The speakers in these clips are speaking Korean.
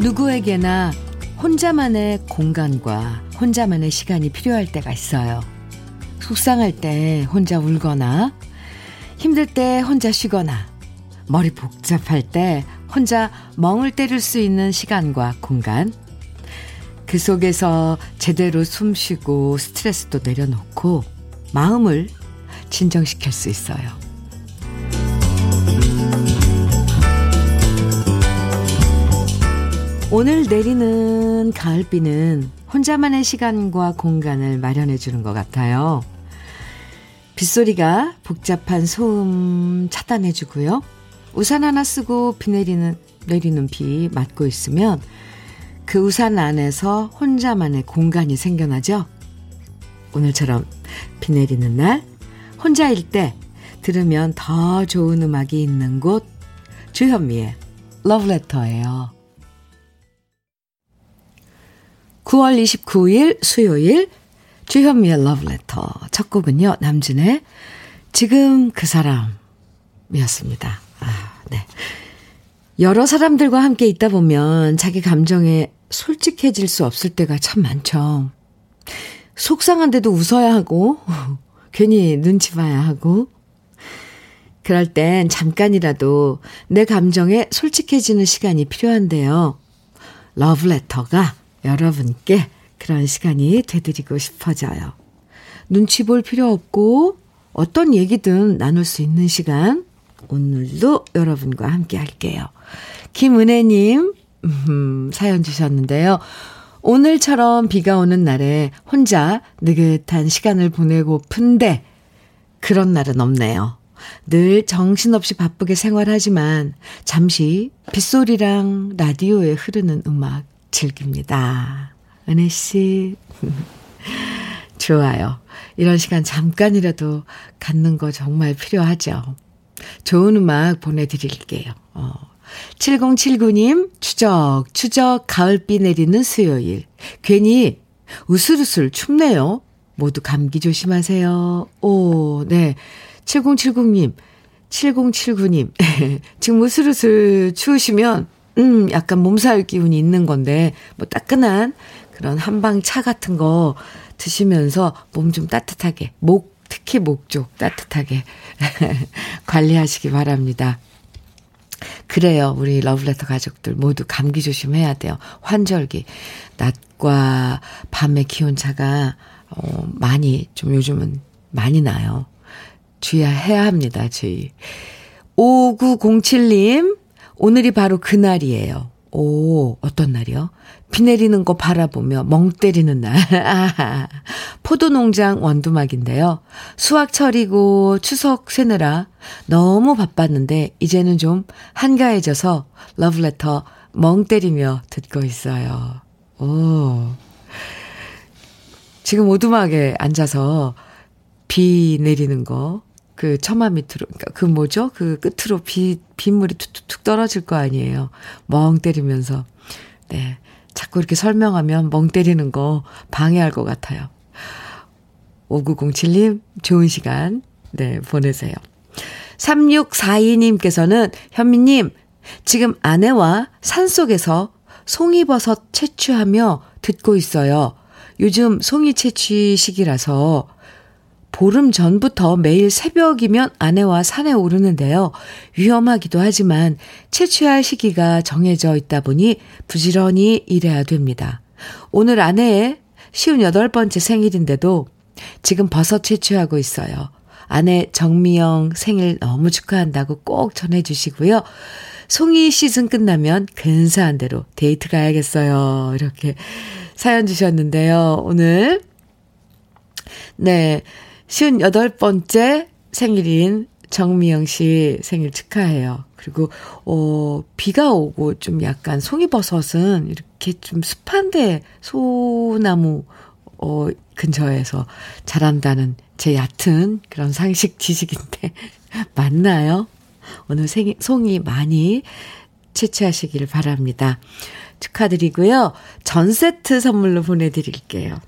누구에게나 혼자만의 공간과 혼자만의 시간이 필요할 때가 있어요. 속상할 때 혼자 울거나, 힘들 때 혼자 쉬거나, 머리 복잡할 때 혼자 멍을 때릴 수 있는 시간과 공간. 그 속에서 제대로 숨 쉬고 스트레스도 내려놓고 마음을 진정시킬 수 있어요. 오늘 내리는 가을비는 혼자만의 시간과 공간을 마련해 주는 것 같아요. 빗소리가 복잡한 소음 차단해 주고요. 우산 하나 쓰고 비 내리는, 내리는 비 맞고 있으면 그 우산 안에서 혼자만의 공간이 생겨나죠. 오늘처럼 비 내리는 날, 혼자일 때 들으면 더 좋은 음악이 있는 곳, 주현미의 러브레터예요. 9월 29일 수요일 주현미의 러브레터 첫 곡은요. 남진의 지금 그 사람이었습니다. 아, 네. 여러 사람들과 함께 있다 보면 자기 감정에 솔직해질 수 없을 때가 참 많죠. 속상한데도 웃어야 하고 괜히 눈치 봐야 하고 그럴 땐 잠깐이라도 내 감정에 솔직해지는 시간이 필요한데요. 러브레터가 여러분께 그런 시간이 되드리고 싶어져요. 눈치 볼 필요 없고 어떤 얘기든 나눌 수 있는 시간 오늘도 여러분과 함께 할게요. 김은혜님 음, 사연 주셨는데요. 오늘처럼 비가 오는 날에 혼자 느긋한 시간을 보내고픈데 그런 날은 없네요. 늘 정신없이 바쁘게 생활하지만 잠시 빗소리랑 라디오에 흐르는 음악 즐깁니다. 은혜 씨. 좋아요. 이런 시간 잠깐이라도 갖는 거 정말 필요하죠. 좋은 음악 보내드릴게요. 어. 7079님, 추적, 추적, 가을비 내리는 수요일. 괜히 우슬우슬 춥네요. 모두 감기 조심하세요. 오, 네. 7070님, 7079님. 지금 우슬우슬 추우시면 음, 약간 몸살 기운이 있는 건데, 뭐 따끈한 그런 한방 차 같은 거 드시면서 몸 좀 따뜻하게, 목, 특히 목 쪽 따뜻하게 관리하시기 바랍니다. 그래요. 우리 러브레터 가족들 모두 감기 조심해야 돼요. 환절기. 낮과 밤의 기온차가, 어, 많이, 좀 요즘은 많이 나요. 주의해야 합니다, 주의. 5907님, 오늘이 바로 그날이에요. 오, 어떤 날이요? 비 내리는 거 바라보며 멍 때리는 날. 포도 농장 원두막인데요. 수확철이고 추석 새느라 너무 바빴는데 이제는 좀 한가해져서 러브레터 멍 때리며 듣고 있어요. 오. 지금 오두막에 앉아서 비 내리는 거 그 처마 밑으로, 그러니까 그 뭐죠? 그 끝으로 비, 빗물이 툭툭툭 떨어질 거 아니에요. 멍 때리면서. 네. 자꾸 이렇게 설명하면 멍 때리는 거 방해할 것 같아요. 5907님, 좋은 시간, 네, 보내세요. 3642님께서는, 현미님, 지금 아내와 산속에서 송이버섯 채취하며 듣고 있어요. 요즘 송이 채취 시기라서 보름 전부터 매일 새벽이면 아내와 산에 오르는데요. 위험하기도 하지만 채취할 시기가 정해져 있다 보니 부지런히 일해야 됩니다. 오늘 아내의 58번째 생일인데도 지금 버섯 채취하고 있어요. 아내 정미영 생일 너무 축하한다고 꼭 전해주시고요. 송이 시즌 끝나면 근사한 대로 데이트 가야겠어요. 이렇게 사연 주셨는데요. 오늘, 네. 58번째 생일인 정미영 씨 생일 축하해요. 그리고, 어, 비가 오고 좀 약간 송이버섯은 이렇게 좀 습한데 소나무, 어, 근처에서 자란다는 제 얕은 그런 상식 지식인데 맞나요? 오늘 생, 송이 많이 채취하시길 바랍니다. 축하드리고요. 전 세트 선물로 보내드릴게요.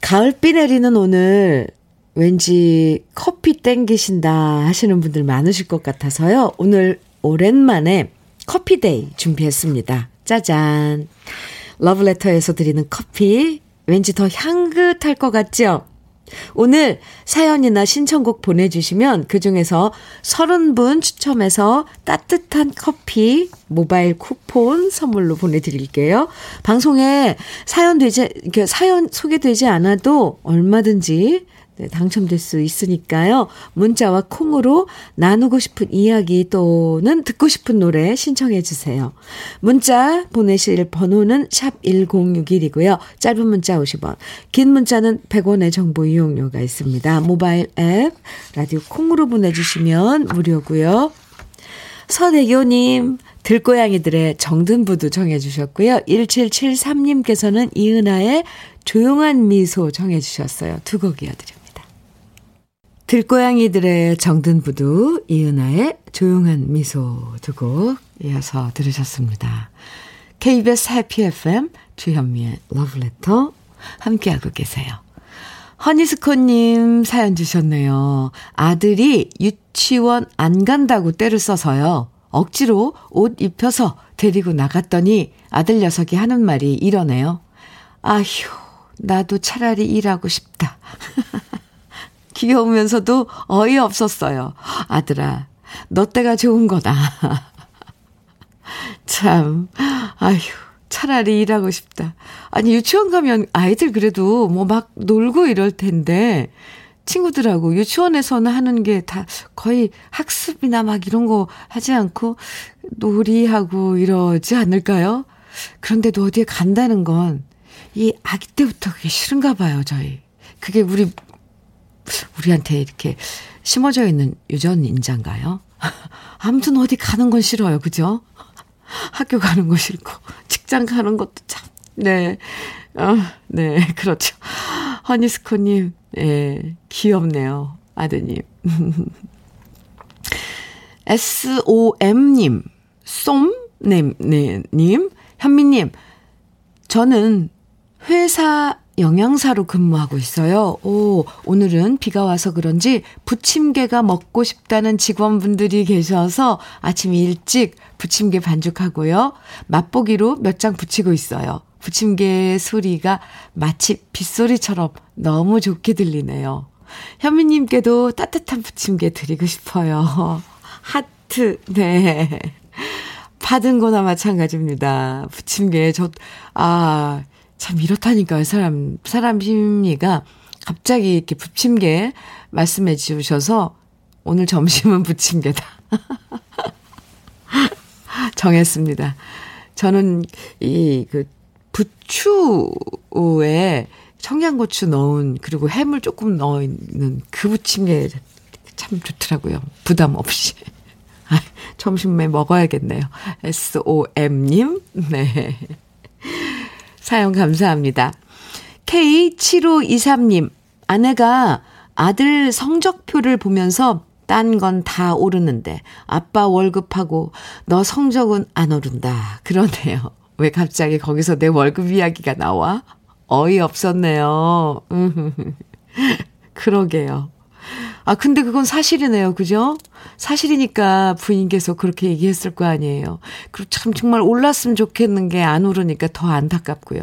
가을비 내리는 오늘 왠지 커피 땡기신다 하시는 분들 많으실 것 같아서요. 오늘 오랜만에 커피데이 준비했습니다. 짜잔. 러브레터에서 드리는 커피 왠지 더 향긋할 것 같죠? 오늘 사연이나 신청곡 보내주시면 그중에서 30분 추첨해서 따뜻한 커피 모바일 쿠폰 선물로 보내드릴게요. 방송에 사연 되지, 사연 소개되지 않아도 얼마든지 네, 당첨될 수 있으니까요. 문자와 콩으로 나누고 싶은 이야기 또는 듣고 싶은 노래 신청해 주세요. 문자 보내실 번호는 샵 1061이고요. 짧은 문자 50원, 긴 문자는 100원의 정보 이용료가 있습니다. 모바일 앱, 라디오 콩으로 보내주시면 무료고요. 서대교님, 들고양이들의 정든부도 정해주셨고요. 1773님께서는 이은아의 조용한 미소 정해주셨어요. 두 곡 이어드립니다. 들고양이들의 정든 부두, 이은아의 조용한 미소 두고 이어서 들으셨습니다. KBS 해피 FM 주현미의 러브레터 함께하고 계세요. 허니스코님 사연 주셨네요. 아들이 유치원 안 간다고 때를 써서요. 억지로 옷 입혀서 데리고 나갔더니 아들 녀석이 하는 말이 이러네요. 아휴, 나도 차라리 일하고 싶다. 귀여우면서도 어이없었어요. 아들아, 너 때가 좋은 거다. 참, 아휴, 차라리 일하고 싶다. 아니, 유치원 가면 아이들 그래도 뭐 막 놀고 이럴 텐데, 친구들하고 유치원에서는 하는 게 다 거의 학습이나 막 이런 거 하지 않고 놀이하고 이러지 않을까요? 그런데도 어디에 간다는 건 이 아기 때부터 그게 싫은가 봐요, 저희. 그게 우리 우리한테 이렇게 심어져 있는 유전인자인가요? 아무튼 어디 가는 건 싫어요. 그죠? 학교 가는 거 싫고, 직장 가는 것도 참, 네. 어, 네, 그렇죠. 허니스코님, 예, 귀엽네요. 아드님. SOM님, 쏨님, 네, 님, 현미님, 저는 회사 영양사로 근무하고 있어요. 오, 오늘은 비가 와서 그런지 부침개가 먹고 싶다는 직원분들이 계셔서 아침 일찍 부침개 반죽하고요. 맛보기로 몇 장 붙이고 있어요. 부침개 소리가 마치 빗소리처럼 너무 좋게 들리네요. 현미님께도 따뜻한 부침개 드리고 싶어요. 하트, 네. 받은 거나 마찬가지입니다. 부침개, 저, 아, 참 이렇다니까요, 사람, 사람 심리가 갑자기 이렇게 부침개 말씀해 주셔서 오늘 점심은 부침개다. 정했습니다. 저는 이 그 부추에 청양고추 넣은 그리고 해물 조금 넣어 있는 그 부침개 참 좋더라고요. 부담 없이. 아, 점심에 먹어야겠네요. SOM님, 네. 사연 감사합니다. K7523님, 아내가 아들 성적표를 보면서 딴 건 다 오르는데 아빠 월급하고 너 성적은 안 오른다. 그러네요. 왜 갑자기 거기서 내 월급 이야기가 나와? 어이없었네요. 그러게요. 아, 근데 그건 사실이네요. 그죠? 사실이니까 부인께서 그렇게 얘기했을 거 아니에요. 그리고 참 정말 올랐으면 좋겠는 게 안 오르니까 더 안타깝고요.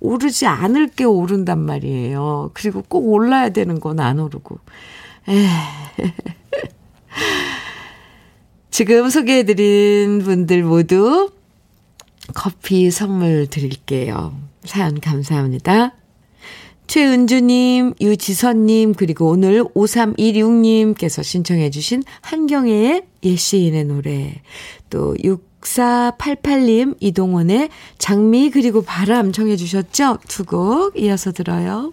오르지 않을 게 오른단 말이에요. 그리고 꼭 올라야 되는 건 안 오르고. 에 지금 소개해드린 분들 모두 커피 선물 드릴게요. 사연 감사합니다. 최은주님, 유지선님, 그리고 오늘 5316님께서 신청해주신 한경애의 예시인의 노래, 또 6488님, 이동원의 장미 그리고 바람 청해주셨죠? 두 곡 이어서 들어요.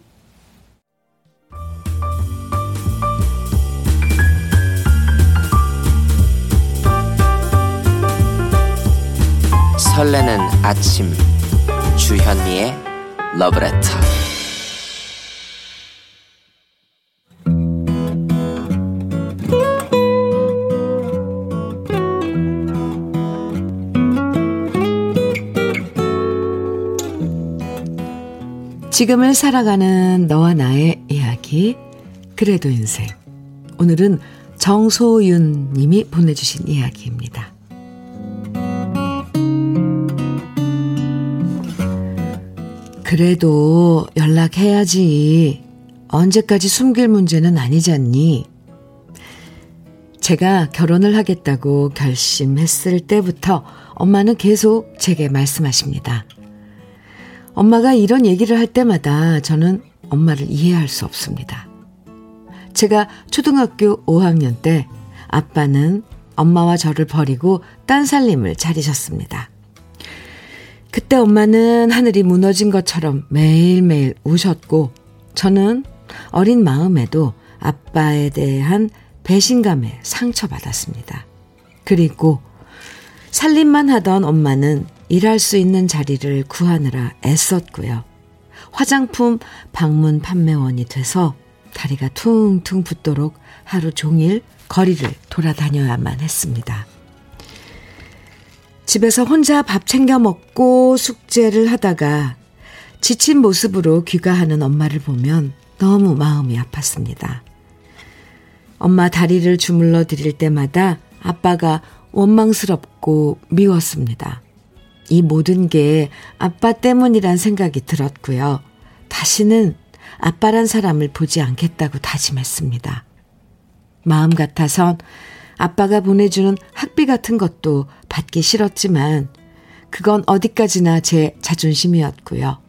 설레는 아침 주현미의 러브레터 지금을 살아가는 너와 나의 이야기, 그래도 인생. 오늘은 정소윤 님이 보내주신 이야기입니다. 그래도 연락해야지. 언제까지 숨길 문제는 아니잖니. 제가 결혼을 하겠다고 결심했을 때부터 엄마는 계속 제게 말씀하십니다. 엄마가 이런 얘기를 할 때마다 저는 엄마를 이해할 수 없습니다. 제가 초등학교 5학년 때 아빠는 엄마와 저를 버리고 딴 살림을 차리셨습니다. 그때 엄마는 하늘이 무너진 것처럼 매일매일 우셨고 저는 어린 마음에도 아빠에 대한 배신감에 상처받았습니다. 그리고 살림만 하던 엄마는 일할 수 있는 자리를 구하느라 애썼고요. 화장품 방문 판매원이 돼서 다리가 퉁퉁 붓도록 하루 종일 거리를 돌아다녀야만 했습니다. 집에서 혼자 밥 챙겨 먹고 숙제를 하다가 지친 모습으로 귀가하는 엄마를 보면 너무 마음이 아팠습니다. 엄마 다리를 주물러 드릴 때마다 아빠가 원망스럽고 미웠습니다. 이 모든 게 아빠 때문이란 생각이 들었고요. 다시는 아빠란 사람을 보지 않겠다고 다짐했습니다. 마음 같아선 아빠가 보내주는 학비 같은 것도 받기 싫었지만 그건 어디까지나 제 자존심이었고요.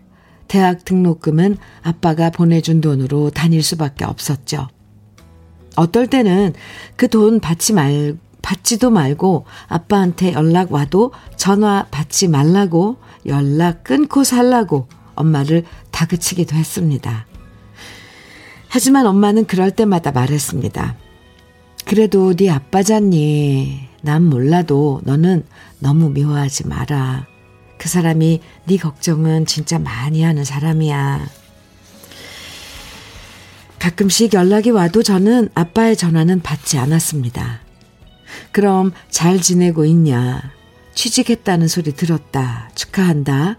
대학 등록금은 아빠가 보내준 돈으로 다닐 수밖에 없었죠. 어떨 때는 그 돈 받지 말, 받지도 말고 아빠한테 연락 와도 전화 받지 말라고 연락 끊고 살라고 엄마를 다그치기도 했습니다. 하지만 엄마는 그럴 때마다 말했습니다. 그래도 네 아빠잖니. 난 몰라도 너는 너무 미워하지 마라. 그 사람이 네 걱정은 진짜 많이 하는 사람이야. 가끔씩 연락이 와도 저는 아빠의 전화는 받지 않았습니다. 그럼 잘 지내고 있냐? 취직했다는 소리 들었다. 축하한다.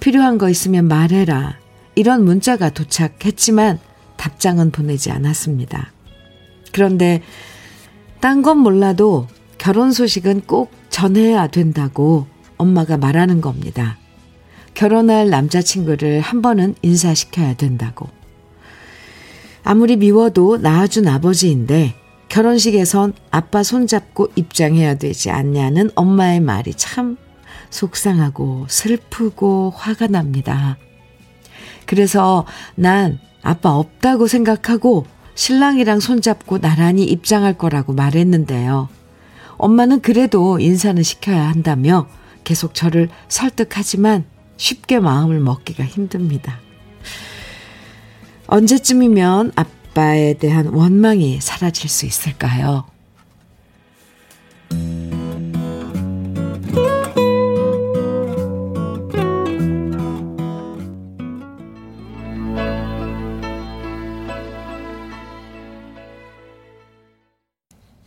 필요한 거 있으면 말해라. 이런 문자가 도착했지만 답장은 보내지 않았습니다. 그런데 딴 건 몰라도 결혼 소식은 꼭 전해야 된다고 엄마가 말하는 겁니다. 결혼할 남자친구를 한 번은 인사시켜야 된다고. 아무리 미워도 낳아준 아버지인데 결혼식에선 아빠 손잡고 입장해야 되지 않냐는 엄마의 말이 참 속상하고 슬프고 화가 납니다. 그래서 난 아빠 없다고 생각하고 신랑이랑 손잡고 나란히 입장할 거라고 말했는데요. 엄마는 그래도 인사는 시켜야 한다며 계속 저를 설득하지만 쉽게 마음을 먹기가 힘듭니다. 언제쯤이면 아빠에 대한 원망이 사라질 수 있을까요?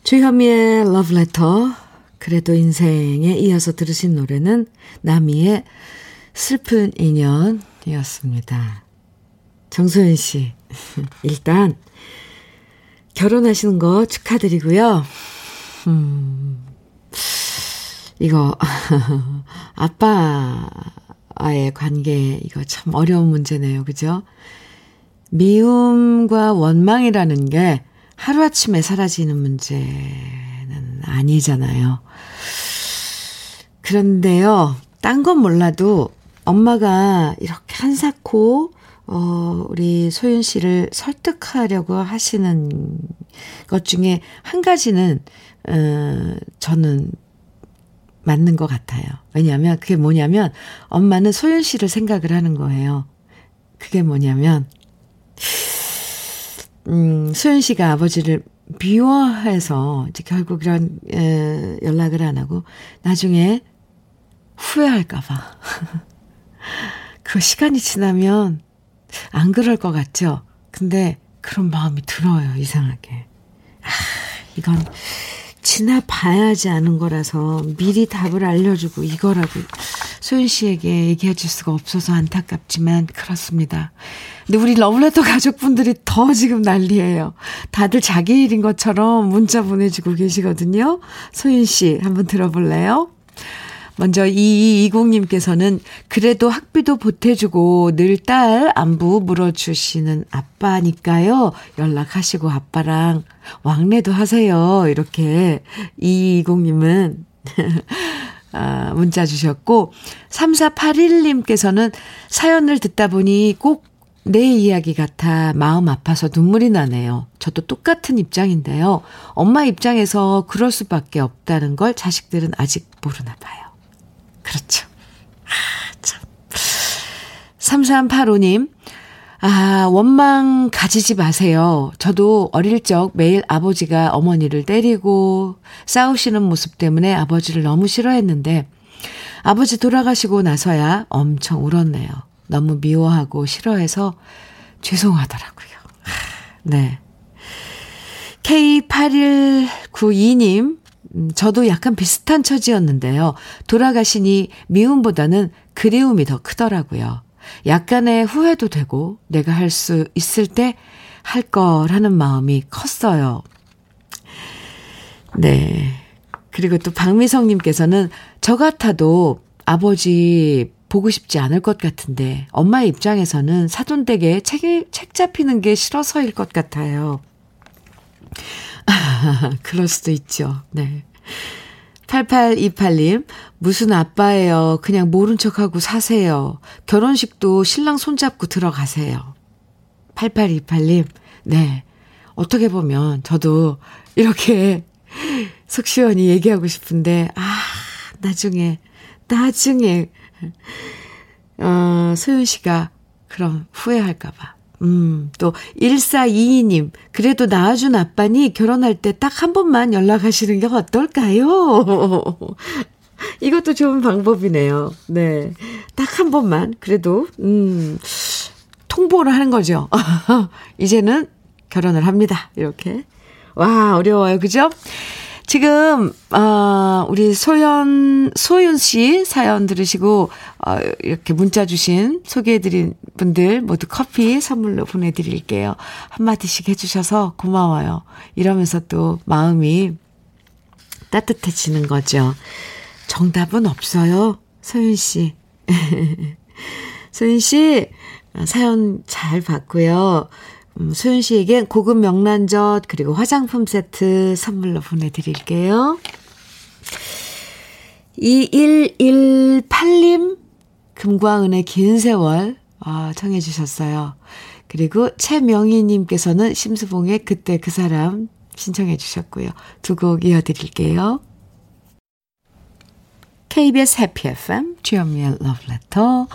주현미의 러브레터 그래도 인생에 이어서 들으신 노래는 나미의 슬픈 인연이었습니다. 정소연 씨, 일단 결혼하시는 거 축하드리고요. 음, 이거 아빠와의 관계 이거 참 어려운 문제네요. 그죠? 미움과 원망이라는 게 하루아침에 사라지는 문제는 아니잖아요. 그런데요, 딴 건 몰라도 엄마가 이렇게 한사코 어, 우리 소윤 씨를 설득하려고 하시는 것 중에 한 가지는, 어, 저는 맞는 것 같아요. 왜냐하면 그게 뭐냐면 엄마는 소윤 씨를 생각을 하는 거예요. 그게 뭐냐면, 음, 소윤 씨가 아버지를 미워해서 이제 결국 이런, 에, 연락을 안 하고 나중에 후회할까봐. 그 시간이 지나면 안 그럴 것 같죠? 근데 그런 마음이 들어요, 이상하게. 아, 이건 지나봐야지 아는 거라서 미리 답을 알려주고 이거라도 소윤 씨에게 얘기해 줄 수가 없어서 안타깝지만 그렇습니다. 근데 우리 러브레터 가족분들이 더 지금 난리예요. 다들 자기 일인 것처럼 문자 보내주고 계시거든요. 소윤 씨 한번 들어볼래요? 먼저 2220님께서는 그래도 학비도 보태주고 늘 딸 안부 물어주시는 아빠니까요. 연락하시고 아빠랑 왕래도 하세요. 이렇게 2220님은 아, 문자 주셨고 3481님께서는 사연을 듣다 보니 꼭 내 이야기 같아 마음 아파서 눈물이 나네요. 저도 똑같은 입장인데요. 엄마 입장에서 그럴 수밖에 없다는 걸 자식들은 아직 모르나 봐요. 그렇죠. 아, 참. 3385님, 아, 원망 가지지 마세요. 저도 어릴 적 매일 아버지가 어머니를 때리고 싸우시는 모습 때문에 아버지를 너무 싫어했는데 아버지 돌아가시고 나서야 엄청 울었네요. 너무 미워하고 싫어해서 죄송하더라고요. 네. K8192님, 음, 저도 약간 비슷한 처지였는데요. 돌아가시니 미움보다는 그리움이 더 크더라고요. 약간의 후회도 되고 내가 할 수 있을 때 할 거라는 마음이 컸어요. 네. 그리고 또 박미성님께서는 저 같아도 아버지 보고 싶지 않을 것 같은데 엄마 입장에서는 사돈댁에 책, 책 잡히는 게 싫어서일 것 같아요. 그럴 수도 있죠. 네. 8828님, 무슨 아빠예요. 그냥 모른 척하고 사세요. 결혼식도 신랑 손잡고 들어가세요. 8828님, 네. 어떻게 보면 저도 이렇게 속 시원히 얘기하고 싶은데, 아, 나중에, 나중에, 어, 소윤 씨가 그럼 후회할까봐. 음, 또 1422님, 그래도 낳아준 아빠니 결혼할 때 딱 한 번만 연락하시는 게 어떨까요? 이것도 좋은 방법이네요. 네. 딱 한 번만, 그래도, 음, 통보를 하는 거죠. 이제는 결혼을 합니다. 이렇게. 와, 어려워요. 그죠? 지금, 어, 우리 소연, 소윤 씨 사연 들으시고, 어, 이렇게 문자 주신 소개해드린 분들 모두 커피 선물로 보내드릴게요. 한 마디씩 해주셔서 고마워요. 이러면서 또 마음이 따뜻해지는 거죠. 정답은 없어요. 소윤 씨. 소윤 씨, 사연 잘 봤고요. 음, 소연 씨에겐 고급 명란젓 그리고 화장품 세트 선물로 보내드릴게요. 2118님 금과 은의 긴 세월 아, 청해 주셨어요. 그리고 최명희님께서는 심수봉의 그때 그 사람 신청해 주셨고요. 두 곡 이어드릴게요. KBS 해피 FM 주현미의 러브레터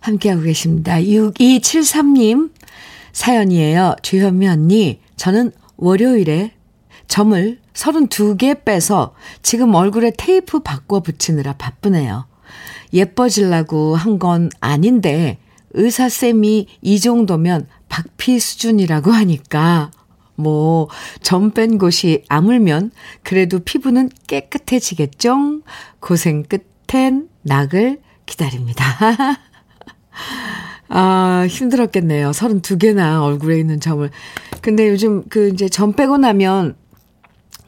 함께하고 계십니다. 6273님 사연이에요. 주현미 언니, 저는 월요일에 점을 32개 빼서 지금 얼굴에 테이프 바꿔 붙이느라 바쁘네요. 예뻐지려고 한 건 아닌데 의사쌤이 이 정도면 박피 수준이라고 하니까 뭐 점 뺀 곳이 아물면 그래도 피부는 깨끗해지겠죠? 고생 끝엔 낙을 기다립니다. 아, 힘들었겠네요. 32개나 얼굴에 있는 점을. 근데 요즘 그 이제 점 빼고 나면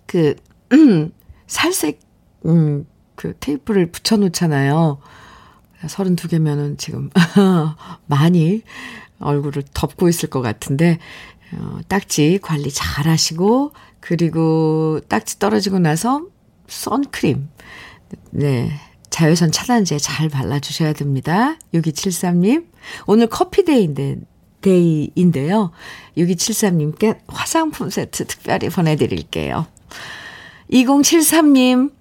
그, 음, 살색, 음, 그 테이프를 붙여놓잖아요. 32개면은 지금 많이 얼굴을 덮고 있을 것 같은데, 어, 딱지 관리 잘 하시고, 그리고 딱지 떨어지고 나서 선크림. 네. 자외선 차단제 잘 발라주셔야 됩니다. 6273님. 오늘 커피데이인데, 데이인데요. 6273님께 화장품 세트 특별히 보내드릴게요. 2073님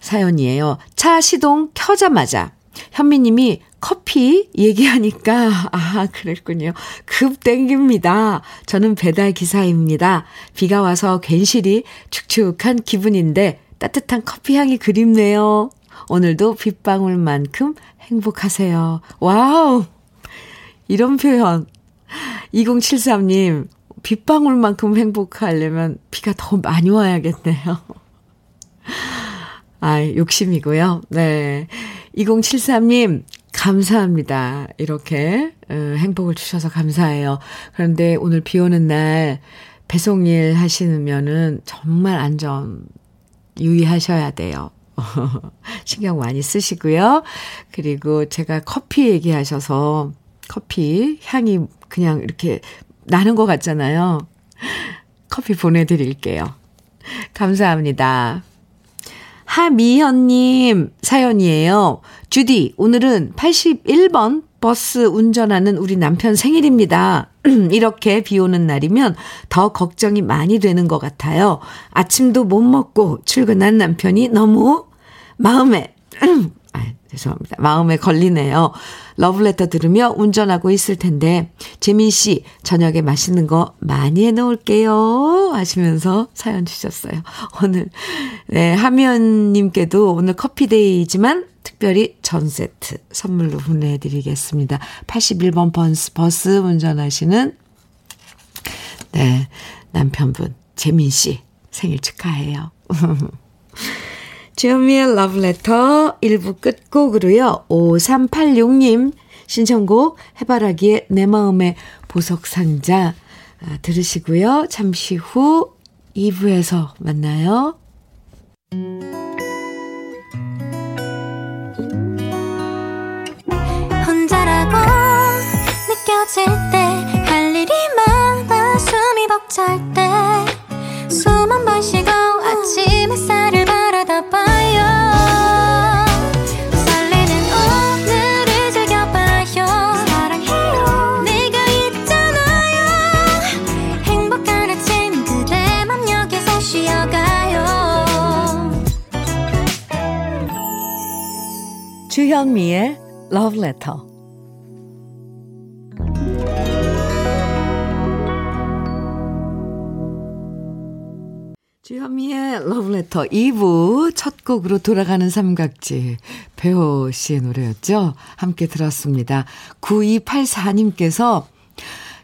사연이에요. 차 시동 켜자마자 현미님이 커피 얘기하니까, 아, 그랬군요. 급 땡깁니다. 저는 배달 기사입니다. 비가 와서 괜시리 축축한 기분인데 따뜻한 커피 향이 그립네요. 오늘도 빗방울만큼 행복하세요. Wow! 이런 표현. 2073님, 빗방울만큼 행복하려면 비가 더 많이 와야겠네요. 아, 욕심이고요. 네. 2073님, 감사합니다. 이렇게 어, 행복을 주셔서 감사해요. 그런데 오늘 비 오는 날 배송일 하시면은 정말 안전 유의하셔야 돼요. 신경 많이 쓰시고요. 그리고 제가 커피 얘기하셔서 커피 향이 그냥 이렇게 나는 것 같잖아요. 커피 보내드릴게요. 감사합니다. 하미현님 사연이에요. 주디, 오늘은 81번 버스 운전하는 우리 남편 생일입니다. 이렇게 비 오는 날이면 더 걱정이 많이 되는 것 같아요. 아침도 못 먹고 출근한 남편이 너무 마음에, 아, 죄송합니다. 마음에 걸리네요. 러브레터 들으며 운전하고 있을 텐데, 재민 씨, 저녁에 맛있는 거 많이 해 놓을게요. 하시면서 사연 주셨어요. 오늘, 네, 하면님께도 오늘 커피데이지만 특별히 전 세트 선물로 보내드리겠습니다. 81번 버스, 버스 운전하시는, 네, 남편분, 재민 씨, 생일 축하해요. 주현미의 러브레터 1부 끝곡으로요. 5386님 신청곡 해바라기의 내 마음의 보석상자 아, 들으시고요. 잠시 후 2부에서 만나요. 혼자라고 느껴질 때 할 일이 많아 숨이 벅찰 때 주현미의 Love Letter. 주현미의 Love Letter 2부 첫 곡으로 돌아가는 삼각지 배호 씨의 노래였죠. 함께 들었습니다. 9284님께서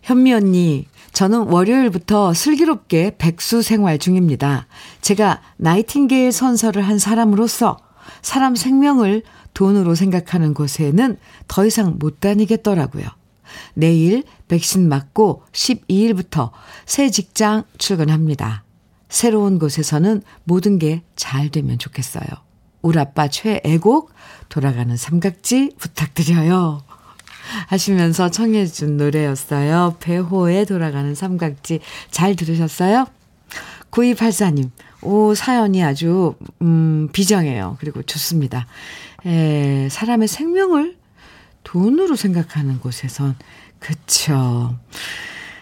현미 언니 저는 월요일부터 슬기롭게 백수 생활 중입니다. 제가 나이팅게일 선서를 한 사람으로서 사람 생명을 돈으로 생각하는 곳에는 더 이상 못 다니겠더라고요. 내일 백신 맞고 12일부터 새 직장 출근합니다. 새로운 곳에서는 모든 게 잘 되면 좋겠어요. 우리 아빠 최애곡 돌아가는 삼각지 부탁드려요. 하시면서 청해준 노래였어요. 배호의 돌아가는 삼각지 잘 들으셨어요? 9284님, 오, 사연이 아주, 음, 비장해요. 그리고 좋습니다. 에, 사람의 생명을 돈으로 생각하는 곳에선, 그쵸.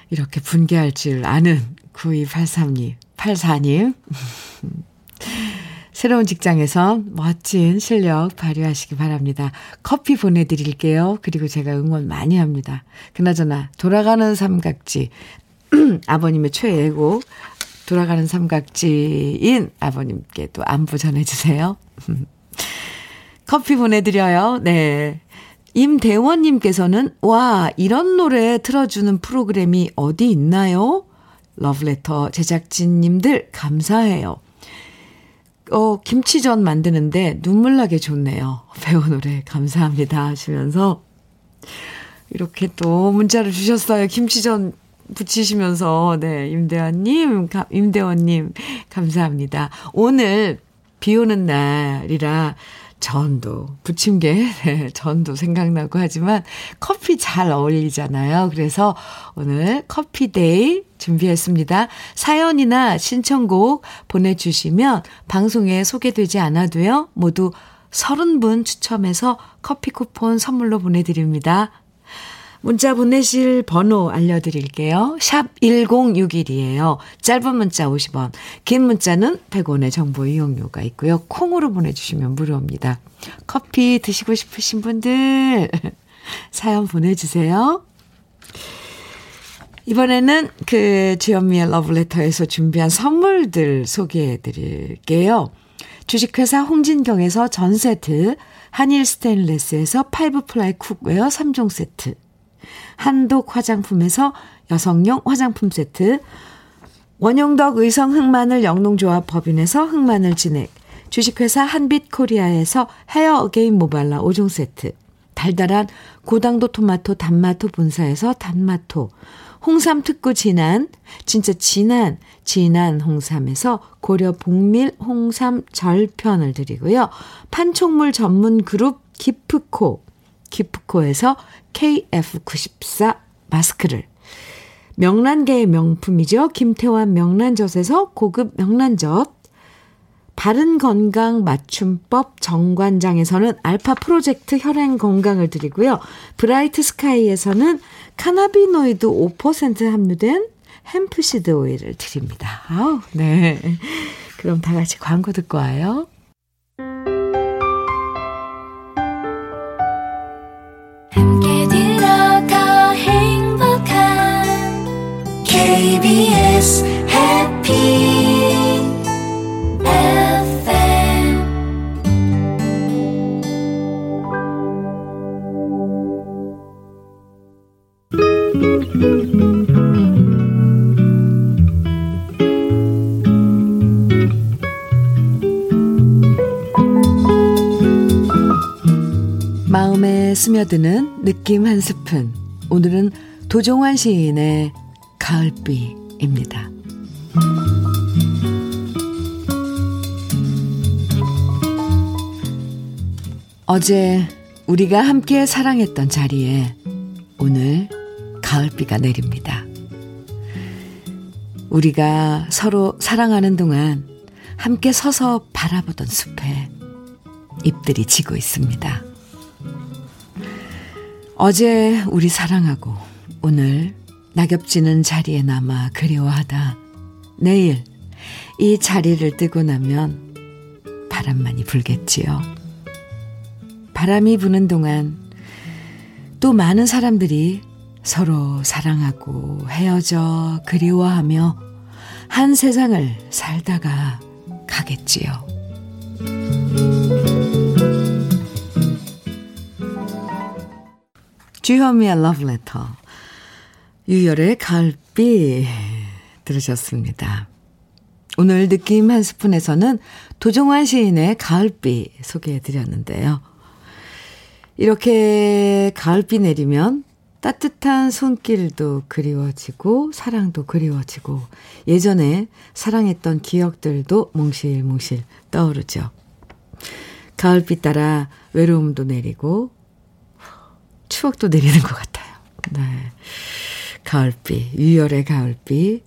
이렇게 분개할 줄 아는 9283님, 84님. 새로운 직장에서 멋진 실력 발휘하시기 바랍니다. 커피 보내드릴게요. 그리고 제가 응원 많이 합니다. 그나저나, 돌아가는 삼각지. 아버님의 최애곡, 돌아가는 삼각지인 아버님께 또 안부 전해주세요. 커피 보내드려요. 네. 임대원님께서는, 와, 이런 노래 틀어주는 프로그램이 어디 있나요? 러브레터 제작진님들 감사해요. 어, 김치전 만드는데 눈물 나게 좋네요. 배우 노래 감사합니다 하시면서 이렇게 또 문자를 주셨어요. 김치전 붙이시면서, 네, 임대원님, 임대원님, 감사합니다. 오늘 비 오는 날이라 전도, 부침개, 네, 전도 생각나고 하지만 커피 잘 어울리잖아요. 그래서 오늘 커피데이 준비했습니다. 사연이나 신청곡 보내주시면 방송에 소개되지 않아도요, 모두 30분 추첨해서 커피 쿠폰 선물로 보내드립니다. 문자 보내실 번호 알려드릴게요. 샵 1061이에요. 짧은 문자 50원, 긴 문자는 100원의 정보 이용료가 있고요. 콩으로 보내주시면 무료입니다. 커피 드시고 싶으신 분들 사연 보내주세요. 이번에는 그 주현미의 러브레터에서 준비한 선물들 소개해 드릴게요. 주식회사 홍진경에서 전 세트, 한일 스테인레스에서 five ply cookware 3종 세트, 한독 화장품에서 여성용 화장품 세트, 원용덕 의성 흑마늘 영농조합 법인에서 흑마늘 진액, 주식회사 한빛코리아에서 헤어 어게인 모발라 5종 세트, 달달한 고당도 토마토 단마토 본사에서 단마토, 홍삼 특구 진한, 진짜 진한, 진한 홍삼에서 고려 복밀 홍삼 절편을 드리고요. 판촉물 전문 그룹 기프코, 기프코에서 KF94 마스크를 명란계의 명품이죠. 김태환 명란젓에서 고급 명란젓. 바른 건강 맞춤법 정관장에서는 알파 프로젝트 혈행 건강을 드리고요. 브라이트 스카이에서는 카나비노이드 5% 함유된 햄프시드 오일을 드립니다. 아우, 네. 그럼 다 같이 광고 듣고 와요. 스며드는 느낌 한 스푼. 오늘은 도종환 시인의 가을비입니다. 어제 우리가 함께 사랑했던 자리에 오늘 가을비가 내립니다. 우리가 서로 사랑하는 동안 함께 서서 바라보던 숲에 잎들이 지고 있습니다. 어제 우리 사랑하고 오늘 낙엽지는 자리에 남아 그리워하다. 내일 이 자리를 뜨고 나면 바람만이 불겠지요. 바람이 부는 동안 또 많은 사람들이 서로 사랑하고 헤어져 그리워하며 한 세상을 살다가 가겠지요. 주현미의 러브레터 유열의 가을비 들으셨습니다. 오늘 느낌 한 스푼에서는 도종환 시인의 가을비 소개해 드렸는데요. 이렇게 가을비 내리면 따뜻한 손길도 그리워지고 사랑도 그리워지고 예전에 사랑했던 기억들도 몽실몽실 떠오르죠. 가을빛 따라 외로움도 내리고 추억도 내리는 것 같아요. 네. 가을비, 유열의 가을비,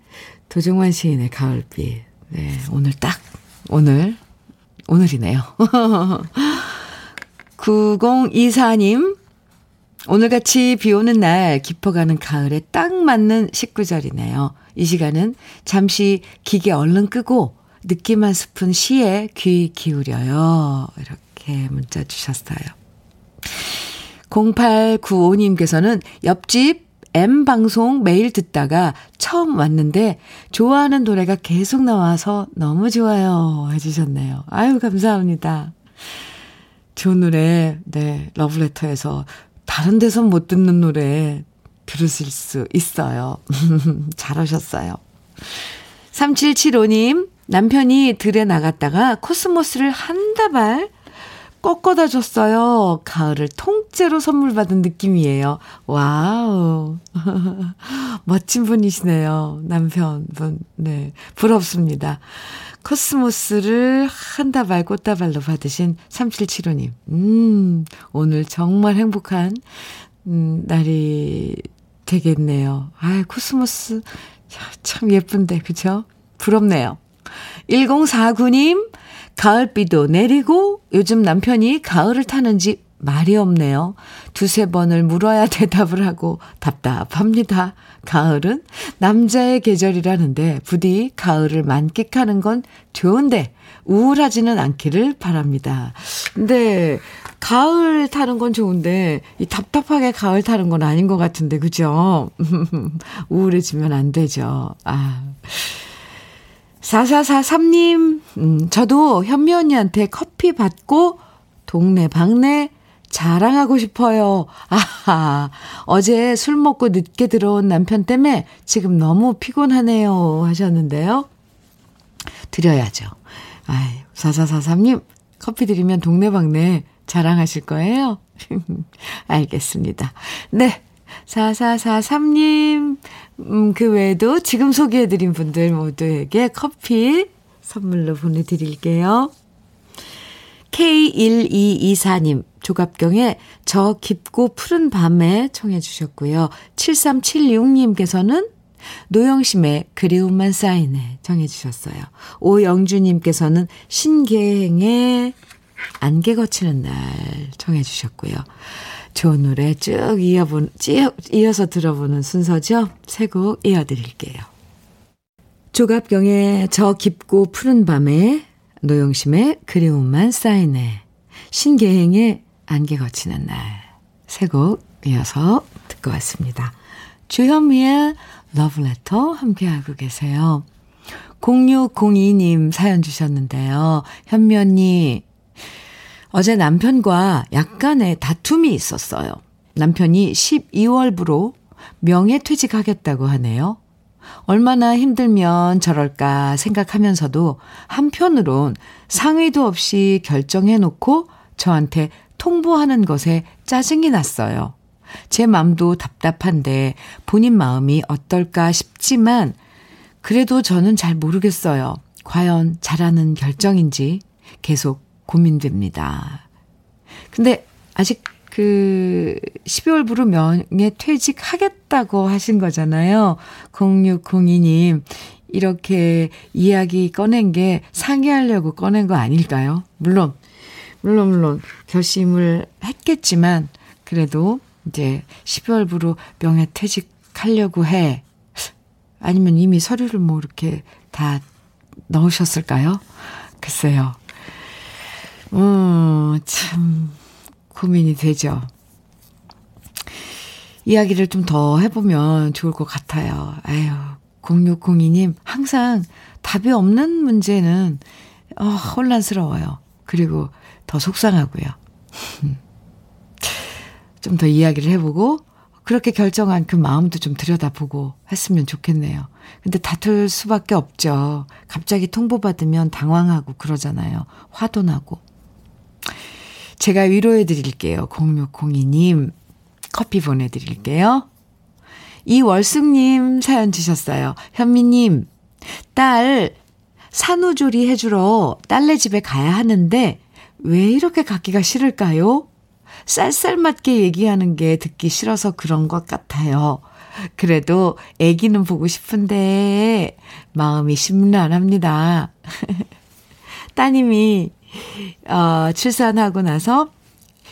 도종환 시인의 가을비. 네, 오늘 딱, 오늘, 오늘이네요. 9024님, 오늘같이 비 오는 날 깊어가는 가을에 딱 맞는 식구절이네요. 이 시간은 잠시 기계 얼른 끄고 느낌 한 스푼 시에 귀 기울여요. 이렇게 문자 주셨어요. 0895님께서는 옆집 M 방송 매일 듣다가 처음 왔는데 좋아하는 노래가 계속 나와서 너무 좋아요 해주셨네요. 아유, 감사합니다. 좋은 노래, 네, 러브레터에서 다른 데선 못 듣는 노래 들으실 수 있어요. 잘하셨어요. 3775님, 남편이 들에 나갔다가 코스모스를 한 다발 꺾어다 줬어요. 가을을 통째로 선물 받은 느낌이에요. Wow. 멋진 분이시네요. 남편분. 네. 부럽습니다. 코스모스를 한 다발 꽃다발로 받으신 3775님. 음, 오늘 정말 행복한, 음, 날이 되겠네요. 아 코스모스. 참 예쁜데, 그쵸? 부럽네요. 1049님, 가을비도 내리고 요즘 남편이 가을을 타는지 말이 없네요. 두세 번을 물어야 대답을 하고 답답합니다. 가을은 남자의 계절이라는데 부디 가을을 만끽하는 건 좋은데 우울하지는 않기를 바랍니다. 근데 가을 타는 건 좋은데 이 답답하게 가을 타는 건 아닌 것 같은데 그죠? 우울해지면 안 되죠. 아. 4443님, 음, 저도 현미 언니한테 커피 받고 동네 방네 자랑하고 싶어요. 아하, 어제 술 먹고 늦게 들어온 남편 때문에 지금 너무 피곤하네요. 하셨는데요. 드려야죠. 아이, 4443님, 커피 드리면 동네방네 자랑하실 거예요? 알겠습니다. 네. 4443님, 음, 그 외에도 지금 소개해드린 분들 모두에게 커피 선물로 보내드릴게요. K1224님, 조갑경의 저 깊고 푸른 밤에 청해주셨고요. 7376님께서는 노영심의 그리움만 쌓이네 정해주셨어요. 오영주님께서는 신계행의 안개 거치는 날 정해주셨고요. 좋은 노래 쭉 이어본, 이어서 들어보는 순서죠. 세 곡 이어드릴게요. 조갑경의 저 깊고 푸른 밤에 노영심의 그리움만 쌓이네 신계행의 안개 거치는 날 세 곡 이어서 듣고 왔습니다. 주현미의 러브레터 함께하고 계세요. 0602님 사연 주셨는데요. 언니, 어제 남편과 약간의 다툼이 있었어요. 남편이 12월부로 명예퇴직하겠다고 하네요. 얼마나 힘들면 저럴까 생각하면서도 한편으론 상의도 없이 결정해놓고 저한테 통보하는 것에 짜증이 났어요. 제 마음도 답답한데 본인 마음이 어떨까 싶지만 그래도 저는 잘 모르겠어요. 과연 잘하는 결정인지 계속 고민됩니다. 근데 아직 그 12월부로 명예 퇴직하겠다고 하신 거잖아요. 0602님. 이렇게 이야기 꺼낸 게 상의하려고 꺼낸 거 아닐까요? 물론, 물론, 물론, 결심을 했겠지만, 그래도 이제 12월부로 명예 퇴직하려고 해. 아니면 이미 서류를 뭐 이렇게 다 넣으셨을까요? 글쎄요. 음, 참, 고민이 되죠. 이야기를 좀 더 해보면 좋을 것 같아요. 아유, 0602님, 항상 답이 없는 문제는, 어, 혼란스러워요. 그리고 더 속상하고요. 좀 더 이야기를 해보고, 그렇게 결정한 그 마음도 좀 들여다보고 했으면 좋겠네요. 근데 다툴 수밖에 없죠. 갑자기 통보받으면 당황하고 그러잖아요. 화도 나고. 제가 위로해 드릴게요. 0602님. 커피 보내드릴게요. 이월숙님 사연 주셨어요. 현미님, 딸 산후조리 해주러 딸네 집에 가야 하는데 왜 이렇게 갖기가 싫을까요? 쌀쌀맞게 얘기하는 게 듣기 싫어서 그런 것 같아요. 그래도 아기는 보고 싶은데 마음이 심란합니다. 따님이 어, 출산하고 나서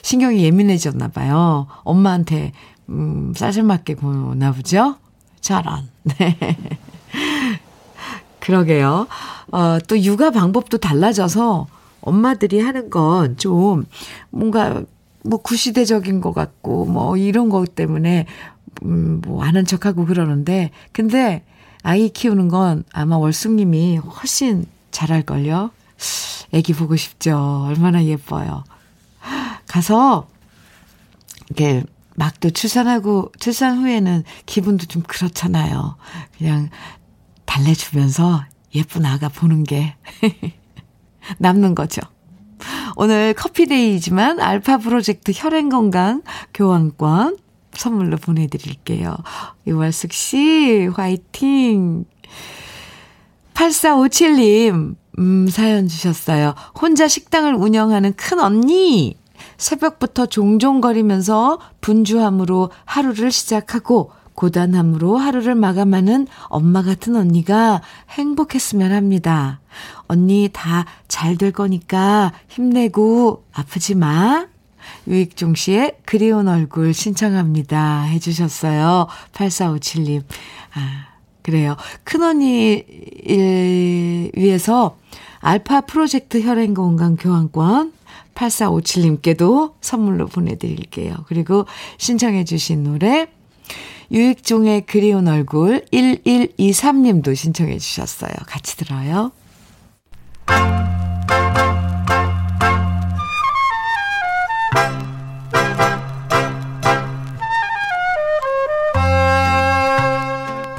신경이 예민해졌나 봐요. 엄마한테 음, 쌀쌀맞게 구나 보죠? 저런. 네. 그러게요. 어, 또 육아 방법도 달라져서 엄마들이 하는 건 좀 뭔가 뭐 구시대적인 것 같고 뭐 이런 것 때문에 음, 뭐 아는 척하고 그러는데 근데 아이 키우는 건 아마 월숙님이 훨씬 잘할걸요. 애기 보고 싶죠. 얼마나 예뻐요. 가서 이렇게 막 또 출산하고 출산 후에는 기분도 좀 그렇잖아요. 그냥 달래주면서 예쁜 아가 보는 게 남는 거죠. 오늘 커피데이지만 알파 프로젝트 혈행건강 교환권 선물로 보내드릴게요. 이월숙 씨, 화이팅! 8457님, 음, 사연 주셨어요. 혼자 식당을 운영하는 큰 언니! 새벽부터 종종거리면서 분주함으로 하루를 시작하고 고단함으로 하루를 마감하는 엄마 같은 언니가 행복했으면 합니다. 언니 다 잘 될 거니까 힘내고 아프지 마. 유익종 씨의 그리운 얼굴 신청합니다. 해주셨어요. 8457님. 아, 그래요. 큰언니 위해서 알파 프로젝트 혈행 건강 교환권 8457님께도 선물로 보내드릴게요. 그리고 신청해주신 노래 유익종의 그리운 얼굴 1123님도 신청해 주셨어요. 같이 들어요.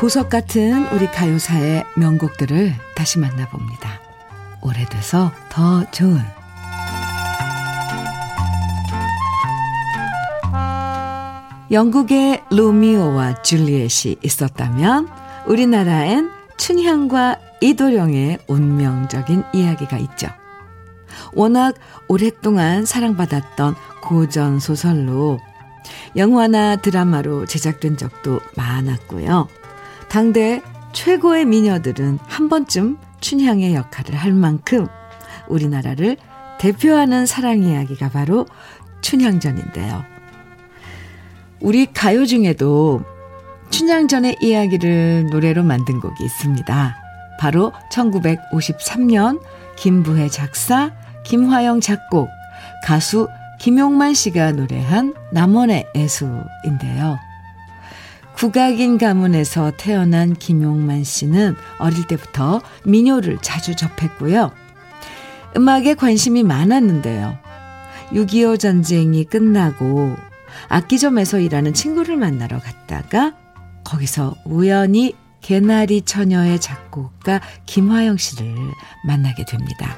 보석 같은 우리 가요사의 명곡들을 다시 만나봅니다. 오래돼서 더 좋은 영국의 로미오와 줄리엣이 있었다면 우리나라엔 춘향과 이도령의 운명적인 이야기가 있죠. 워낙 오랫동안 사랑받았던 고전 소설로 영화나 드라마로 제작된 적도 많았고요. 당대 최고의 미녀들은 한 번쯤 춘향의 역할을 할 만큼 우리나라를 대표하는 사랑 이야기가 바로 춘향전인데요. 우리 가요 중에도 춘향전의 이야기를 노래로 만든 곡이 있습니다. 바로 1953년 김부혜 작사, 김화영 작곡, 가수 김용만 씨가 노래한 남원의 애수인데요. 국악인 가문에서 태어난 김용만 씨는 어릴 때부터 민요를 자주 접했고요. 음악에 관심이 많았는데요. 6.25 전쟁이 끝나고 악기점에서 일하는 친구를 만나러 갔다가 거기서 우연히 개나리 처녀의 작곡가 김화영 씨를 만나게 됩니다.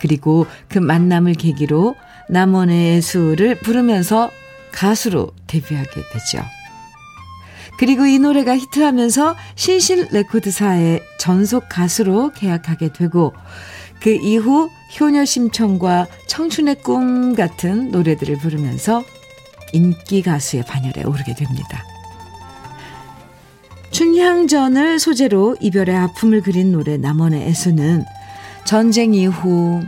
그리고 그 만남을 계기로 남원의 수를 부르면서 가수로 데뷔하게 되죠. 그리고 이 노래가 히트하면서 신실 레코드사의 전속 가수로 계약하게 되고 그 이후 효녀 심청과 청춘의 꿈 같은 노래들을 부르면서 인기 가수의 반열에 오르게 됩니다. 춘향전을 소재로 이별의 아픔을 그린 노래 남원의 애수는 전쟁 이후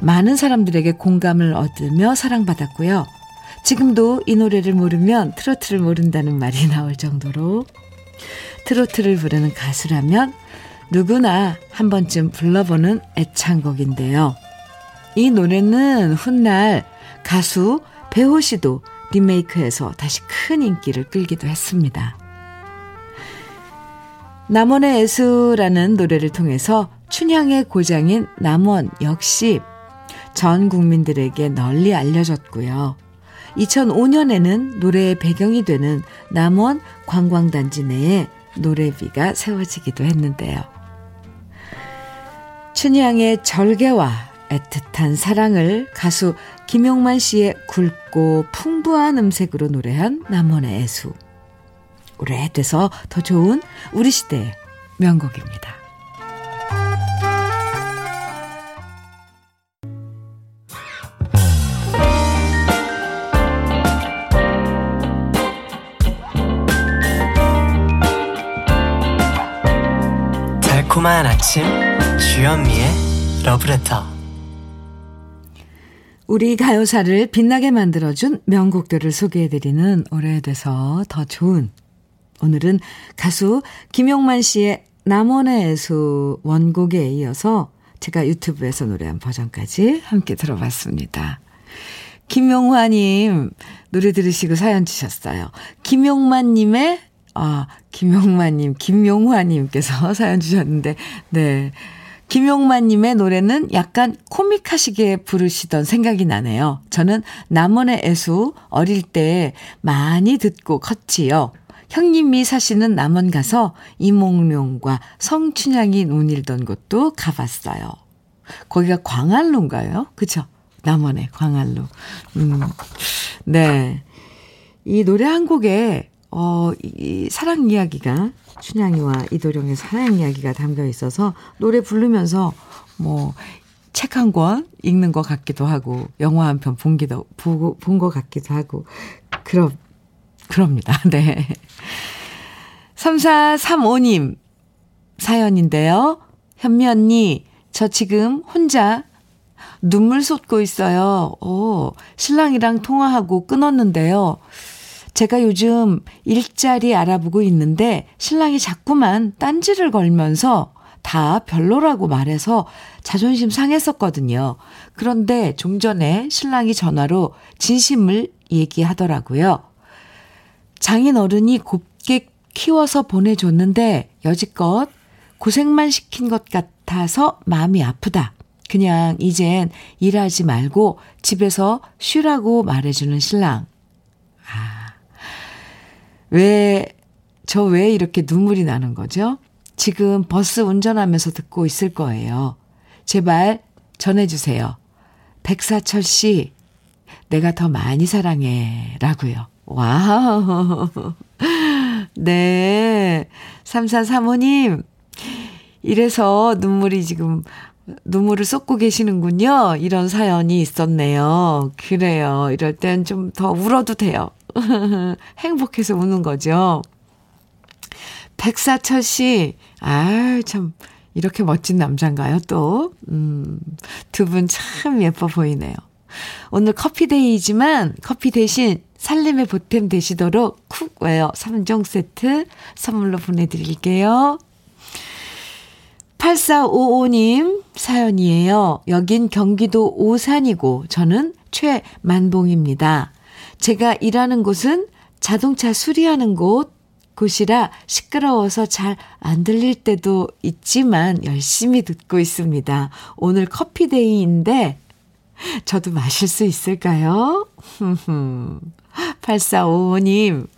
많은 사람들에게 공감을 얻으며 사랑받았고요. 지금도 이 노래를 모르면 트로트를 모른다는 말이 나올 정도로 트로트를 부르는 가수라면 누구나 한 번쯤 불러보는 애창곡인데요. 이 노래는 훗날 가수 배호 씨도 리메이크해서 다시 큰 인기를 끌기도 했습니다. 남원의 애수라는 노래를 통해서 춘향의 고장인 남원 역시 전 국민들에게 널리 알려졌고요. 2005년에는 노래의 배경이 되는 남원 관광단지 내에 노래비가 세워지기도 했는데요. 춘향의 절개와 애틋한 사랑을 가수 김용만 씨의 굵고 풍부한 음색으로 노래한 남원의 애수. 오래돼서 더 좋은 우리 시대의 명곡입니다. 달콤한 아침 주현미의 러브레터 우리 가요사를 빛나게 만들어준 명곡들을 소개해드리는 오래돼서 더 좋은 오늘은 가수 김용만 씨의 남원의 애수 원곡에 이어서 제가 유튜브에서 노래한 버전까지 함께 들어봤습니다. 김용화님 노래 들으시고 사연 주셨어요. 김용만님의 아, 김용만님, 김용화님께서 사연 주셨는데, 네. 김용만님의 노래는 약간 코믹하시게 부르시던 생각이 나네요. 저는 남원의 애수 어릴 때 많이 듣고 컸지요. 형님이 사시는 남원 가서 이몽룡과 성춘향이 논일던 곳도 가봤어요. 거기가 광안로인가요? 그쵸? 남원의 광안로. 음, 네. 이 노래 한 곡에 어, 이 사랑 이야기가 춘향이와 이도령의 사랑 이야기가 담겨 있어서 노래 부르면서 뭐 책 한 권 읽는 것 같기도 하고 영화 한 편 본 기도 본것 같기도 하고 그럼 그럽니다. 네. 3435님 사연인데요. 현미 언니, 저 지금 혼자 눈물 쏟고 있어요. 오, 신랑이랑 통화하고 끊었는데요. 제가 요즘 일자리 알아보고 있는데 신랑이 자꾸만 딴지를 걸면서 다 별로라고 말해서 자존심 상했었거든요. 그런데 좀 전에 신랑이 전화로 진심을 얘기하더라고요. 장인 어른이 곱게 키워서 보내줬는데 여지껏 고생만 시킨 것 같아서 마음이 아프다. 그냥 이젠 일하지 말고 집에서 쉬라고 말해주는 신랑. 왜, 저 왜 이렇게 눈물이 나는 거죠? 지금 버스 운전하면서 듣고 있을 거예요. 제발 전해주세요. 백사철 씨, 내가 더 많이 사랑해. 라고요. Wow. 네. 3435님, 이래서 눈물이 지금, 눈물을 쏟고 계시는군요. 이런 사연이 있었네요. 그래요. 이럴 땐 좀 더 울어도 돼요. 행복해서 우는 거죠. 백사철 씨, 아 참, 이렇게 멋진 남잔가요, 또? 음, 두 분 참 예뻐 보이네요. 오늘 커피 day지만 커피 대신 살림의 보탬 되시도록 cookware 3종 세트 선물로 보내드릴게요. 8455님 사연이에요. 여긴 경기도 오산이고 저는 최만봉입니다. 제가 일하는 곳은 자동차 수리하는 곳, 곳이라 시끄러워서 잘 안 들릴 때도 있지만 열심히 듣고 있습니다. 오늘 커피데이인데 저도 마실 수 있을까요? 8455님,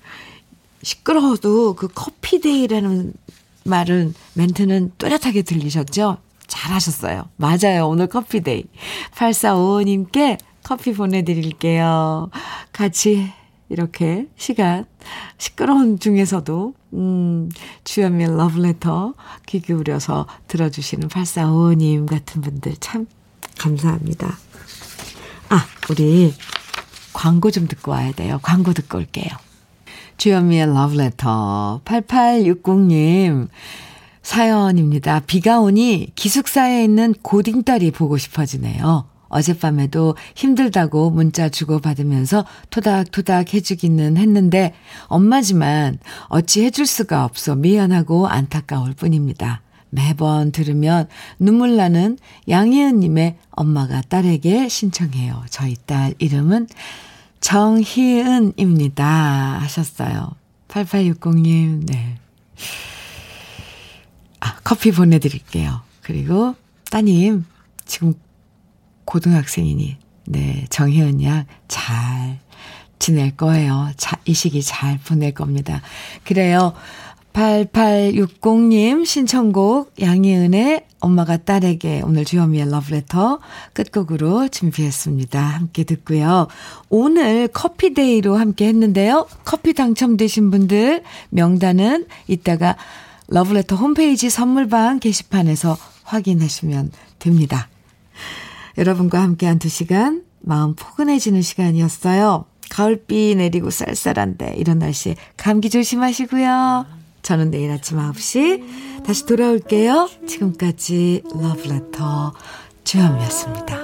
시끄러워도 그 커피데이라는 말은, 멘트는 또렷하게 들리셨죠? 잘하셨어요. 맞아요. 오늘 커피데이. 8455님께 커피 보내드릴게요. 같이 이렇게 시간, 시끄러운 중에서도, 음, 주연미의 러브레터 귀 기울여서 들어주시는 8455님 같은 분들 참 감사합니다. 아, 우리 광고 좀 듣고 와야 돼요. 광고 듣고 올게요. 주현미의 러브레터 8860님 사연입니다. 비가 오니 기숙사에 있는 고딩딸이 보고 싶어지네요. 어젯밤에도 힘들다고 문자 주고받으면서 토닥토닥 해주기는 했는데 엄마지만 어찌 해줄 수가 없어 미안하고 안타까울 뿐입니다. 매번 들으면 눈물 나는 양희은님의 엄마가 딸에게 신청해요. 저희 딸 이름은 정희은입니다. 하셨어요. 8860님, 네. 아, 커피 보내드릴게요. 그리고 따님, 지금 고등학생이니, 네, 정희은 양 잘 지낼 거예요. 자, 이 시기 잘 보낼 겁니다. 그래요. 8860님 신청곡 양희은의 엄마가 딸에게 오늘 주현미의 러브레터 끝곡으로 준비했습니다. 함께 듣고요. 오늘 커피데이로 함께 했는데요. 커피 당첨되신 분들 명단은 이따가 러브레터 홈페이지 선물방 게시판에서 확인하시면 됩니다. 여러분과 함께한 두 시간 마음 포근해지는 시간이었어요. 가을비 내리고 쌀쌀한데 이런 날씨에 감기 조심하시고요. 저는 내일 아침 9시 다시 돌아올게요. 지금까지 러브레터 주현미였습니다.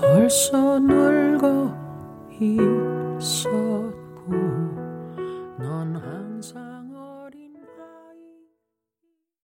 벌써 늙어 있어